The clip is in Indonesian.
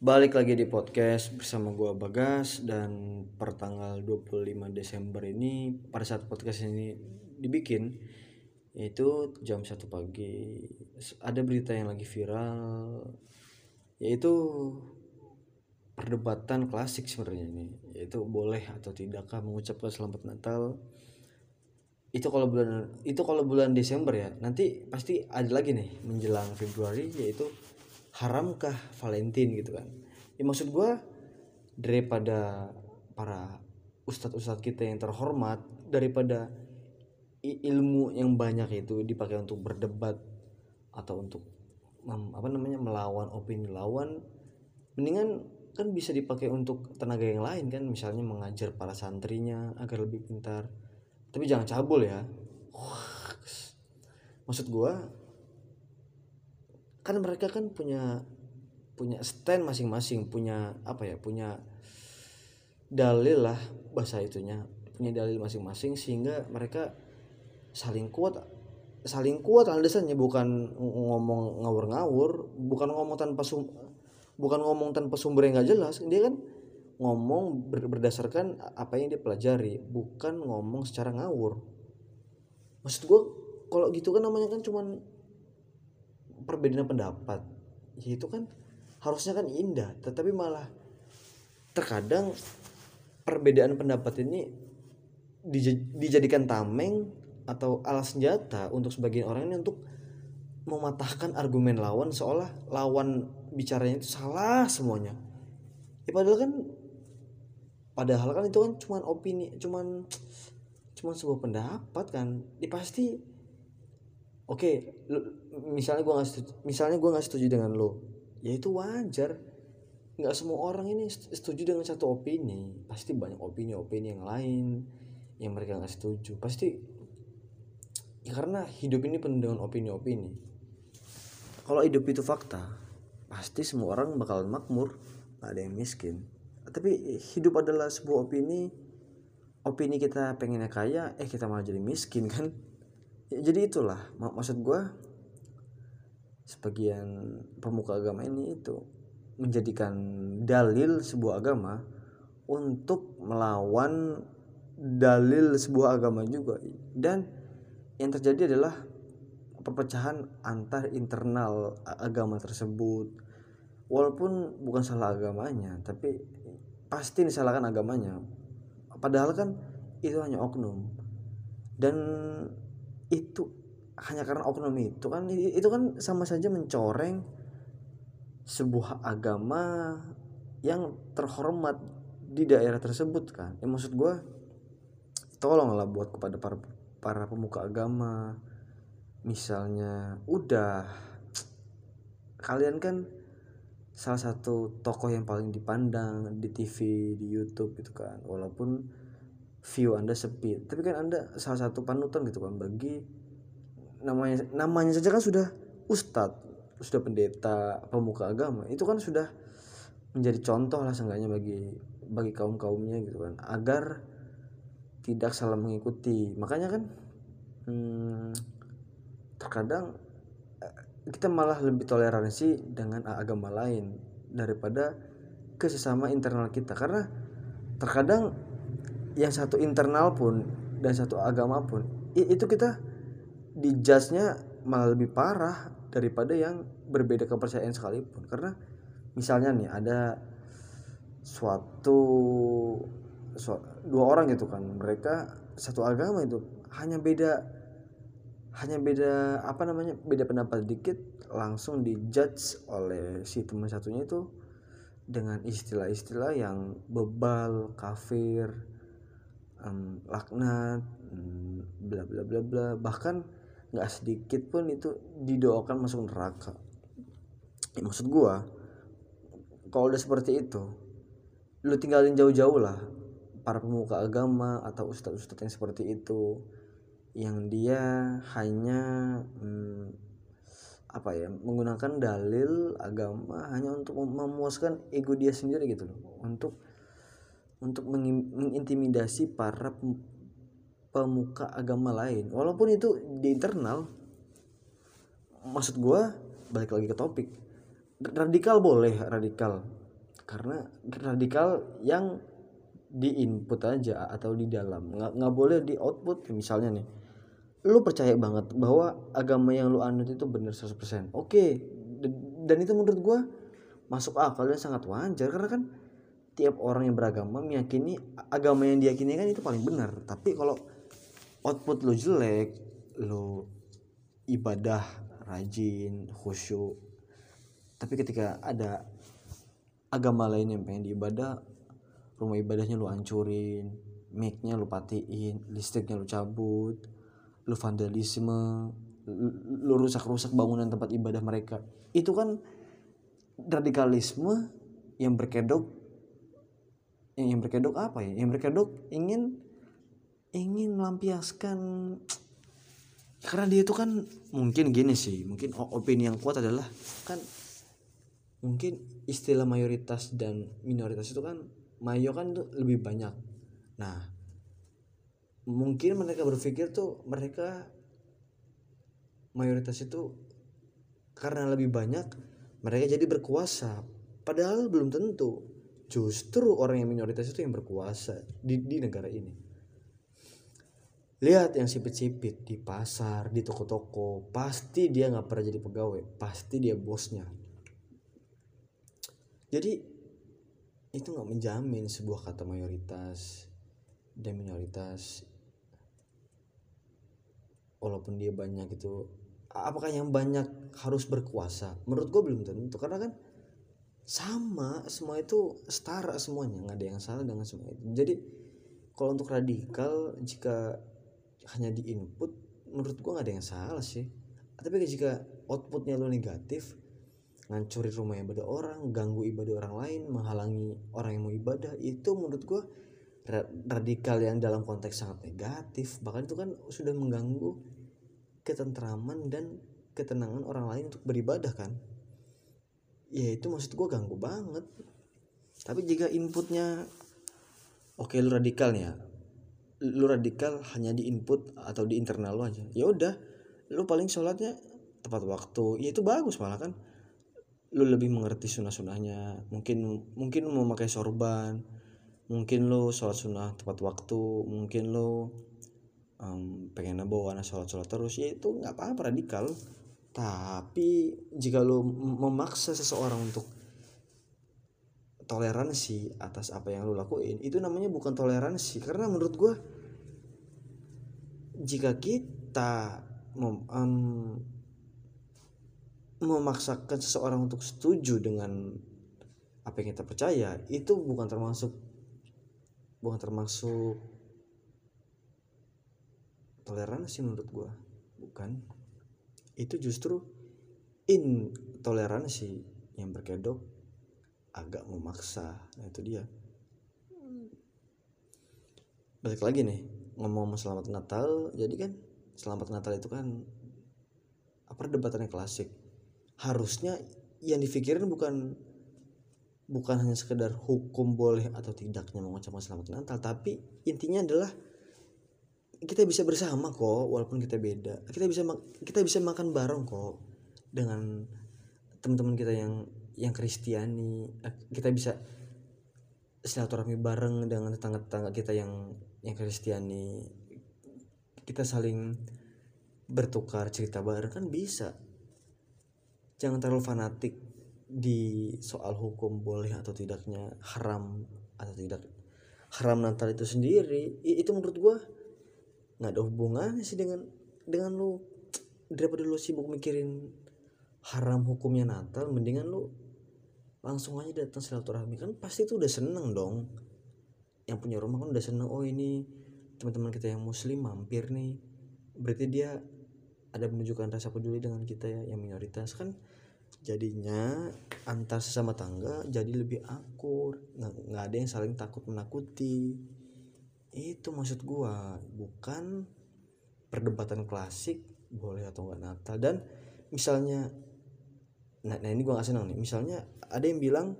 Balik lagi di podcast bersama gua Bagas dan per tanggal 25 Desember ini pada saat podcast ini dibikin yaitu jam 1 pagi. Ada berita yang lagi viral yaitu perdebatan klasik sebenarnya ini yaitu boleh atau tidakkah mengucapkan selamat Natal. Itu kalau bulan itu kalau bulan Desember ya nanti pasti ada lagi nih menjelang Februari yaitu haramkah Valentine gitu kan? Ya maksud gue daripada para ustadz-ustadz kita yang terhormat daripada ilmu yang banyak itu dipakai untuk berdebat atau untuk apa namanya melawan opini lawan mendingan kan bisa dipakai untuk tenaga yang lain kan misalnya mengajar para santrinya agar lebih pintar. Tapi jangan cabul ya. Maksud gue kan mereka kan punya punya stand masing-masing punya apa ya punya dalil lah bahasa itunya punya dalil masing-masing sehingga mereka saling kuat saling kuat alasannya bukan ngomong ngawur-ngawur bukan ngomong tanpa sum, bukan ngomong tanpa sumber yang gak jelas. Dia kan ngomong berdasarkan apa yang dia pelajari bukan ngomong secara ngawur. Maksud gue kalau gitu kan namanya kan cuman perbedaan pendapat. Ya itu kan harusnya kan indah tetapi malah terkadang perbedaan pendapat ini dijadikan tameng atau alas senjata untuk sebagian orang ini untuk mematahkan argumen lawan seolah lawan bicaranya itu salah semuanya. Ya padahal kan padahal kan itu kan cuman opini cuman cuman sebuah pendapat kan. Ya pasti oke okay, misalnya gue nggak setuju misalnya gue nggak setuju dengan lo ya itu wajar. Nggak semua orang ini setuju dengan satu opini. Pasti banyak opini-opini yang lain yang mereka nggak setuju. Pasti ya karena hidup ini penuh dengan opini-opini. Kalau hidup itu fakta pasti semua orang bakalan makmur gak ada yang miskin. Tapi hidup adalah sebuah opini opini kita pengennya kaya eh kita malah jadi miskin kan ya, jadi itulah maksud gue sebagian pemuka agama ini itu menjadikan dalil sebuah agama untuk melawan dalil sebuah agama juga. Dan yang terjadi adalah perpecahan antar internal agama tersebut. Walaupun bukan salah agamanya tapi pasti disalahkan agamanya. Padahal kan itu hanya oknum. Dan itu hanya karena oknum itu kan itu kan sama saja mencoreng sebuah agama yang terhormat di daerah tersebut kan. Ya maksud gue tolonglah buat kepada para para pemuka agama. Misalnya udah kalian kan salah satu tokoh yang paling dipandang di TV di YouTube gitu kan. Walaupun view anda sepi. Tapi kan anda salah satu panutan gitu kan bagi namanya namanya saja kan sudah ustadz sudah pendeta pemuka agama. Itu kan sudah menjadi contoh lah seenggaknya bagi bagi kaum kaumnya gitu kan agar tidak salah mengikuti. Makanya kan hmm, terkadang eh, kita malah lebih toleransi dengan agama lain daripada ke sesama internal kita. Karena terkadang yang satu internal pun dan satu agama pun itu kita dijudge-nya malah lebih parah daripada yang berbeda kepercayaan sekalipun. Karena misalnya nih ada suatu, suatu dua orang gitu kan mereka satu agama itu hanya beda hanya beda apa namanya beda pendapat dikit langsung dijudge oleh si teman satunya itu dengan istilah-istilah yang bebal kafir um, laknat um, bla bla bla bla. Bahkan nggak sedikit pun itu didoakan masuk neraka. Ya, maksud gua kalau udah seperti itu lu tinggalin jauh-jauh lah para pemuka agama atau ustadz-ustadz yang seperti itu yang dia hanya hmm, apa ya menggunakan dalil agama hanya untuk memuaskan ego dia sendiri gitu loh. Untuk untuk mengintimidasi para pemuka agama lain. Walaupun itu di internal maksud gue balik lagi ke topik radikal boleh radikal karena radikal yang di input aja atau di dalam. Nggak nggak boleh di output misalnya nih lu percaya banget bahwa agama yang lu anut itu benar 100% oke dan itu menurut gua masuk akal dan sangat wajar karena kan tiap orang yang beragama meyakini agama yang diyakini kan itu paling benar. Tapi kalau output lu jelek lu ibadah rajin khusyuk tapi ketika ada agama lain yang pengen diibadah rumah ibadahnya lu hancurin mic-nya lu patiin listriknya lu cabut lu vandalisme lu rusak-rusak bangunan tempat ibadah mereka. Itu kan radikalisme yang berkedok yang berkedok apa ya? Yang berkedok ingin ingin melampiaskan karena dia itu kan mungkin gini sih mungkin opini yang kuat adalah kan mungkin istilah mayoritas dan minoritas itu kan mayo kan tuh lebih banyak. Nah mungkin mereka berpikir tuh mereka mayoritas itu karena lebih banyak mereka jadi berkuasa. Padahal belum tentu justru orang yang minoritas itu yang berkuasa di, di negara ini. Lihat yang sipit-sipit di pasar di toko-toko pasti dia nggak pernah jadi pegawai pasti dia bosnya. Jadi itu nggak menjamin sebuah kata mayoritas dan minoritas. Walaupun dia banyak itu apakah yang banyak harus berkuasa? Menurut gue belum tentu karena kan sama semua itu setara semuanya nggak ada yang salah dengan semua itu. Jadi kalau untuk radikal jika hanya di input menurut gua nggak ada yang salah sih. Tapi jika outputnya lo negatif ngancurin rumah ibadah orang ganggu ibadah orang lain menghalangi orang yang mau ibadah itu menurut gua radikal yang dalam konteks sangat negatif. Bahkan itu kan sudah mengganggu ketentraman dan ketenangan orang lain untuk beribadah kan ya itu maksud gue ganggu banget. Tapi jika inputnya oke lu radikal nih ya. Lu radikal hanya di input atau di internal lu aja. Ya udah lu paling sholatnya tepat waktu. Ya itu bagus malah kan. Lu lebih mengerti sunnah sunnahnya mungkin mungkin mau pakai sorban. Mungkin lu sholat sunnah tepat waktu. Mungkin lu um, pengen bawa anak sholat sholat terus. Ya itu nggak apa-apa radikal tapi jika lo memaksa seseorang untuk toleransi atas apa yang lo lakuin itu namanya bukan toleransi. Karena menurut gue jika kita mem, um, memaksakan seseorang untuk setuju dengan apa yang kita percaya itu bukan termasuk bukan termasuk toleransi menurut gue bukan itu justru intoleransi yang berkedok agak memaksa. Nah itu dia. Balik lagi nih ngomong selamat Natal jadi kan selamat Natal itu kan apa debatannya klasik. Harusnya yang dipikirin bukan bukan hanya sekedar hukum boleh atau tidaknya mengucapkan selamat Natal tapi intinya adalah kita bisa bersama kok walaupun kita beda. Kita bisa kita bisa makan bareng kok dengan teman-teman kita yang yang Kristiani. Eh, kita bisa silaturahmi bareng dengan tetangga-tetangga kita yang yang Kristiani. Kita saling bertukar cerita bareng kan bisa. Jangan terlalu fanatik di soal hukum boleh atau tidaknya haram atau tidak haram Natal itu sendiri. Itu menurut gue nggak ada hubungannya sih dengan dengan lu. Daripada lu sibuk mikirin haram hukumnya Natal mendingan lu langsung aja datang silaturahmi. Kan pasti itu udah seneng dong. Yang punya rumah kan udah seneng oh ini teman-teman kita yang muslim mampir nih. Berarti dia ada menunjukkan rasa peduli dengan kita ya yang minoritas. Kan jadinya antar sesama tangga jadi lebih akur. Nggak ada yang saling takut menakuti itu maksud gua bukan perdebatan klasik boleh atau enggak Natal dan misalnya nah, nah ini gua nggak senang nih. Misalnya ada yang bilang